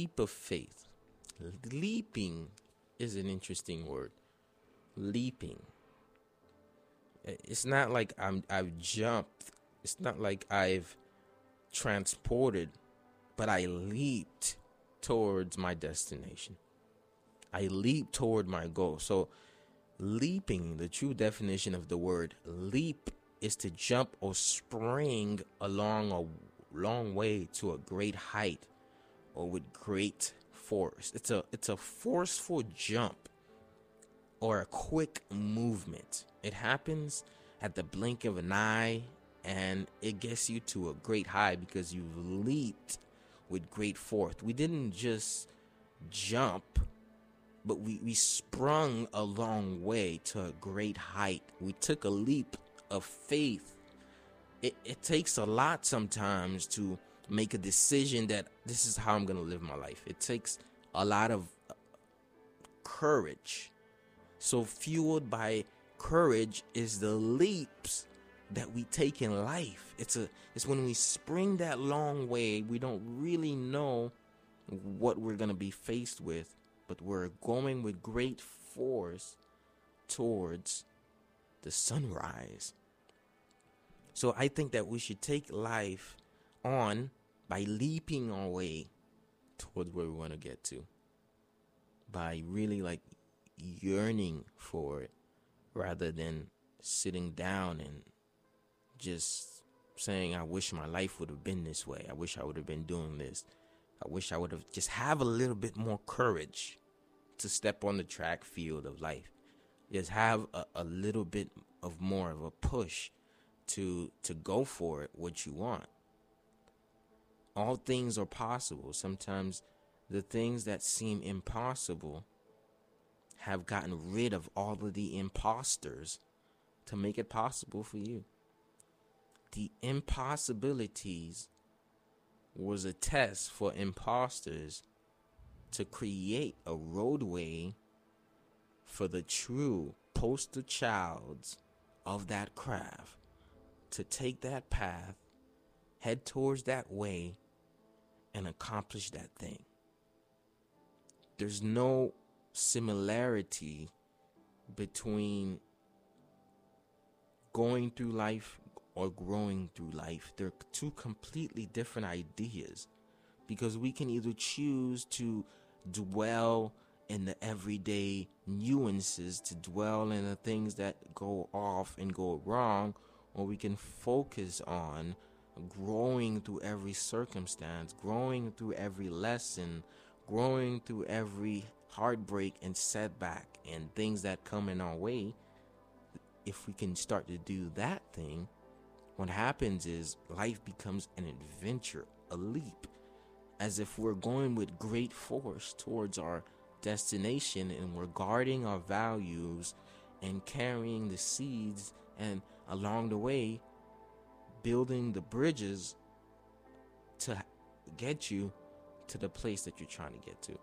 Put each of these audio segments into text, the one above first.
leap of faith. Leaping is an interesting word. Leaping. It's not like I'm I've jumped. It's not like I've transported, but I leaped towards my destination. I leap toward my goal. So leaping, the true definition of the word leap is to jump or spring along a long way to a great height or with great force. It's a it's a forceful jump or a quick movement. It happens at the blink of an eye and it gets you to a great high because you've leaped with great force. We didn't just jump, but we, we sprung a long way to a great height. We took a leap of faith. It, it takes a lot sometimes to make a decision that this is how I'm going to live my life. It takes a lot of courage. So, fueled by courage is the leaps that we take in life. It's a it's when we spring that long way, we don't really know what we're going to be faced with, but we're going with great force towards the sunrise. So I think that we should take life on by leaping our way towards where we want to get to. By really like yearning for it rather than sitting down and just saying, I wish my life would have been this way. I wish I would have been doing this. I wish I would have just have a little bit more courage to step on the track field of life. Just have a, a little bit of more of a push to to go for it what you want. All things are possible. Sometimes the things that seem impossible have gotten rid of all of the imposters to make it possible for you the impossibilities was a test for imposters to create a roadway for the true poster childs of that craft to take that path, head towards that way, and accomplish that thing. There's no similarity between going through life or growing through life. They're two completely different ideas because we can either choose to dwell in the everyday nuances, to dwell in the things that go off and go wrong, or we can focus on growing through every circumstance, growing through every lesson, growing through every heartbreak and setback and things that come in our way. If we can start to do that thing, what happens is life becomes an adventure, a leap, as if we're going with great force towards our destination and we're guarding our values and carrying the seeds and along the way building the bridges to get you to the place that you're trying to get to.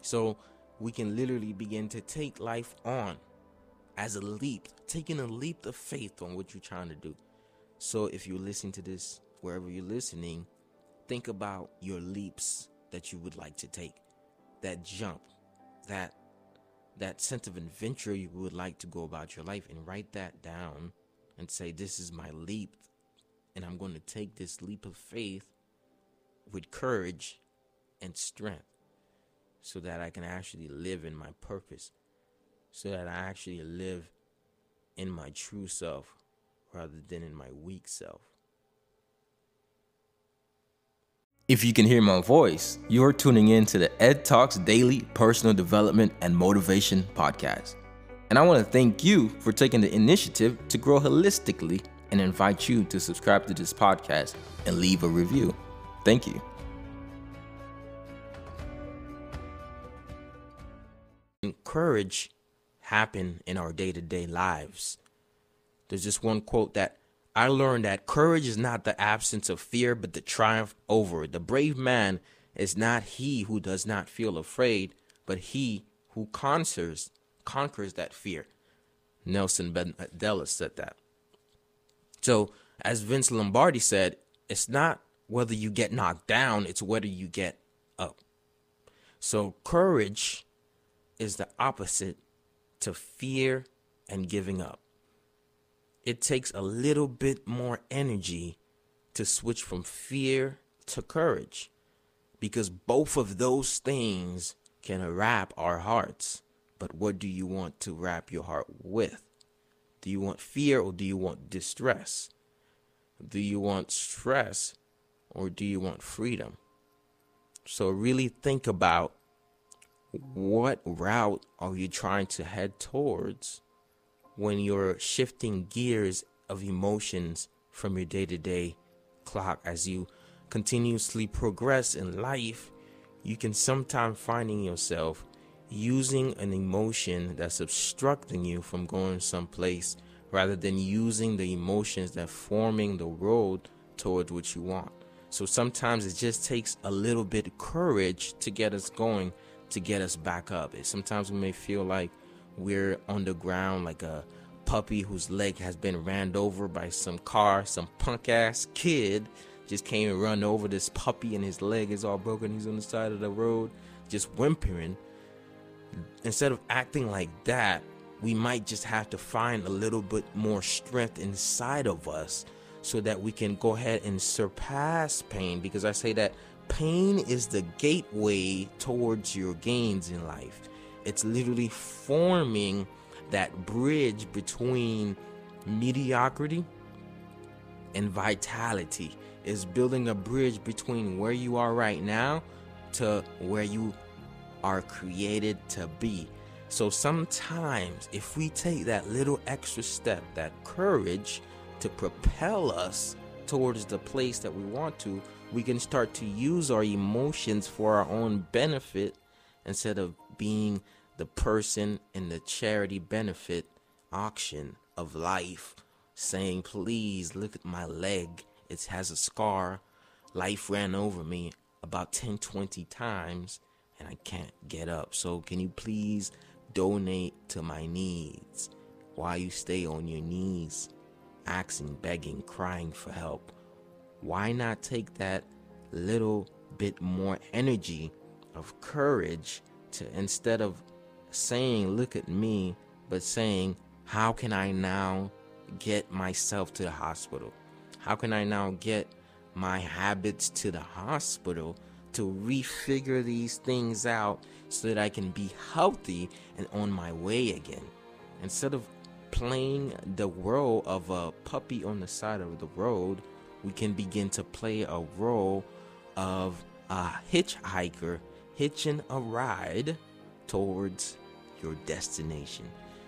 So we can literally begin to take life on as a leap, taking a leap of faith on what you're trying to do. So if you're listening to this, wherever you're listening, think about your leaps that you would like to take. That jump, that that sense of adventure you would like to go about your life and write that down and say this is my leap and I'm going to take this leap of faith with courage and strength so that I can actually live in my purpose so that I actually live in my true self rather than in my weak self. If you can hear my voice, you're tuning in to the Ed Talks Daily Personal Development and Motivation Podcast. And I want to thank you for taking the initiative to grow holistically and invite you to subscribe to this podcast and leave a review. Thank you. Courage happen in our day to day lives. There's just one quote that I learned that courage is not the absence of fear, but the triumph over it. The brave man is not he who does not feel afraid, but he who conquers conquers that fear. Nelson Mandela uh, said that. So, as Vince Lombardi said, it's not whether you get knocked down, it's whether you get up. So, courage is the opposite to fear and giving up. It takes a little bit more energy to switch from fear to courage because both of those things can wrap our hearts. But what do you want to wrap your heart with? Do you want fear or do you want distress? Do you want stress or do you want freedom? So, really think about what route are you trying to head towards when you're shifting gears of emotions from your day to day clock as you continuously progress in life you can sometimes finding yourself using an emotion that's obstructing you from going someplace rather than using the emotions that forming the road towards what you want so sometimes it just takes a little bit of courage to get us going to get us back up sometimes we may feel like we're on the ground like a puppy whose leg has been ran over by some car, some punk ass kid just came and run over this puppy and his leg is all broken. He's on the side of the road, just whimpering. Instead of acting like that, we might just have to find a little bit more strength inside of us so that we can go ahead and surpass pain because I say that pain is the gateway towards your gains in life. It's literally forming that bridge between mediocrity and vitality is building a bridge between where you are right now to where you are created to be. So sometimes, if we take that little extra step, that courage to propel us towards the place that we want to, we can start to use our emotions for our own benefit instead of being the person in the charity benefit auction of life saying, Please look at my leg. It has a scar. Life ran over me about 10, 20 times and I can't get up. So, can you please donate to my needs while you stay on your knees, asking, begging, crying for help? Why not take that little bit more energy of courage to instead of saying, Look at me, but saying, How can I now get myself to the hospital? How can I now get my habits to the hospital to refigure these things out so that I can be healthy and on my way again? Instead of playing the role of a puppy on the side of the road, we can begin to play a role of a hitchhiker hitching a ride towards your destination.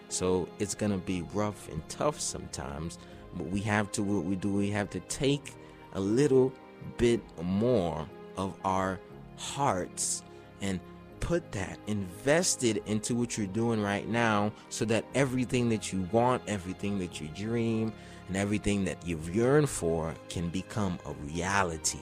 So it's gonna be rough and tough sometimes, but we have to what we do. We have to take a little bit more of our hearts and put that invested into what you're doing right now so that everything that you want, everything that you dream, and everything that you've yearned for can become a reality.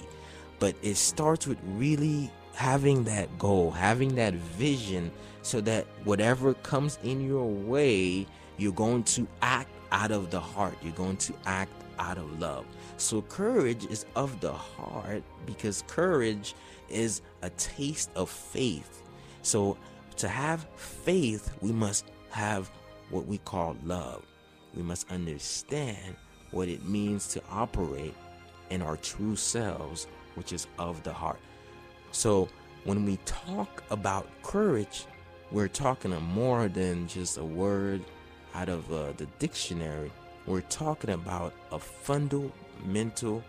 But it starts with really having that goal, having that vision, so that whatever comes in your way, you're going to act out of the heart. You're going to act out of love. So, courage is of the heart because courage is a taste of faith. So, to have faith, we must have what we call love. We must understand what it means to operate in our true selves, which is of the heart. So when we talk about courage, we're talking more than just a word out of uh, the dictionary. We're talking about a fundamental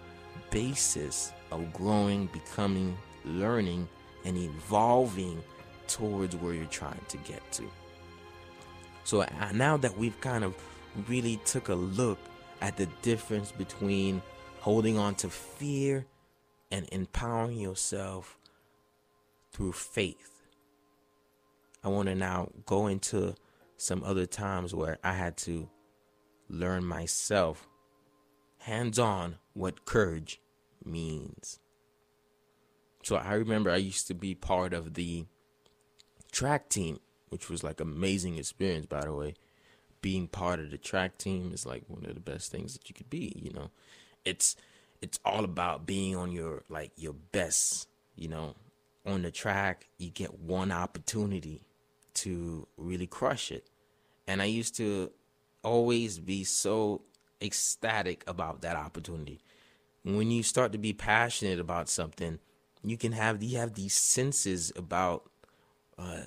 basis of growing, becoming, learning, and evolving towards where you're trying to get to. So uh, now that we've kind of really took a look at the difference between holding on to fear and empowering yourself through faith. I want to now go into some other times where I had to learn myself hands on what courage means. So I remember I used to be part of the track team, which was like amazing experience by the way. Being part of the track team is like one of the best things that you could be, you know. It's it's all about being on your like your best, you know, on the track, you get one opportunity to really crush it. And I used to always be so ecstatic about that opportunity. When you start to be passionate about something, you can have you have these senses about uh,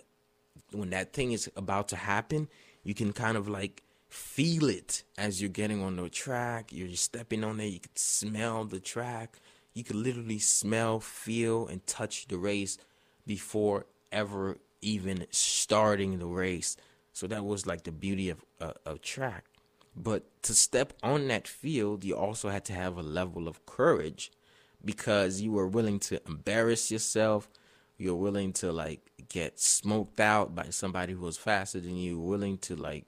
when that thing is about to happen. You can kind of like feel it as you're getting on the track. You're stepping on there. You can smell the track. You can literally smell, feel, and touch the race before ever even starting the race. So that was like the beauty of uh, of track. But to step on that field, you also had to have a level of courage because you were willing to embarrass yourself. You're willing to like get smoked out by somebody who was faster than you. Willing to like,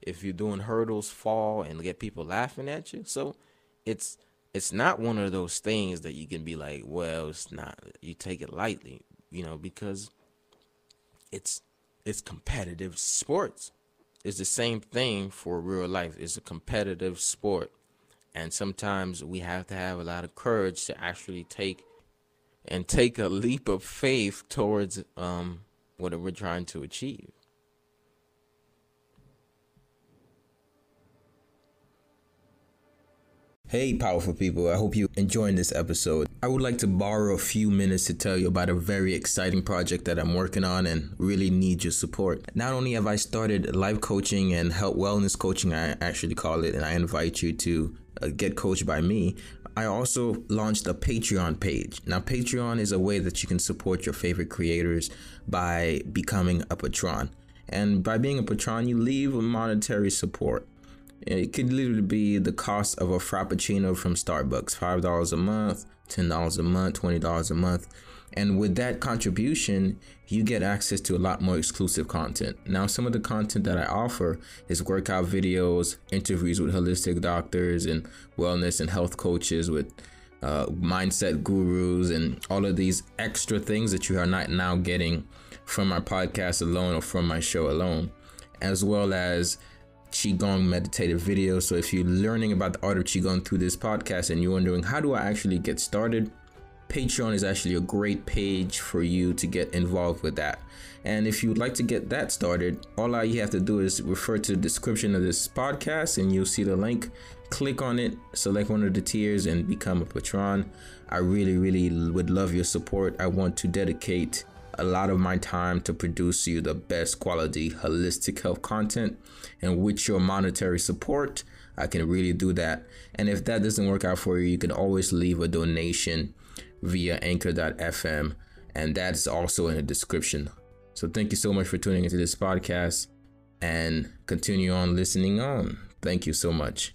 if you're doing hurdles, fall and get people laughing at you. So it's it's not one of those things that you can be like, well, it's not. You take it lightly, you know, because it's it's competitive sports. It's the same thing for real life. It's a competitive sport. And sometimes we have to have a lot of courage to actually take and take a leap of faith towards um, what we're trying to achieve. Hey, powerful people. I hope you're enjoying this episode. I would like to borrow a few minutes to tell you about a very exciting project that I'm working on and really need your support. Not only have I started life coaching and health wellness coaching, I actually call it, and I invite you to uh, get coached by me. I also launched a Patreon page. Now, Patreon is a way that you can support your favorite creators by becoming a patron. And by being a patron, you leave monetary support. It could literally be the cost of a frappuccino from Starbucks $5 a month, $10 a month, $20 a month. And with that contribution, you get access to a lot more exclusive content. Now, some of the content that I offer is workout videos, interviews with holistic doctors, and wellness and health coaches with uh, mindset gurus, and all of these extra things that you are not now getting from my podcast alone or from my show alone, as well as Qigong meditative videos. So if you're learning about the art of Qigong through this podcast and you're wondering, how do I actually get started? Patreon is actually a great page for you to get involved with that. And if you'd like to get that started, all you have to do is refer to the description of this podcast and you'll see the link. Click on it, select one of the tiers, and become a patron. I really, really would love your support. I want to dedicate a lot of my time to produce you the best quality holistic health content. And with your monetary support, I can really do that. And if that doesn't work out for you, you can always leave a donation via anchor.fm. And that's also in the description. So thank you so much for tuning into this podcast and continue on listening on. Thank you so much.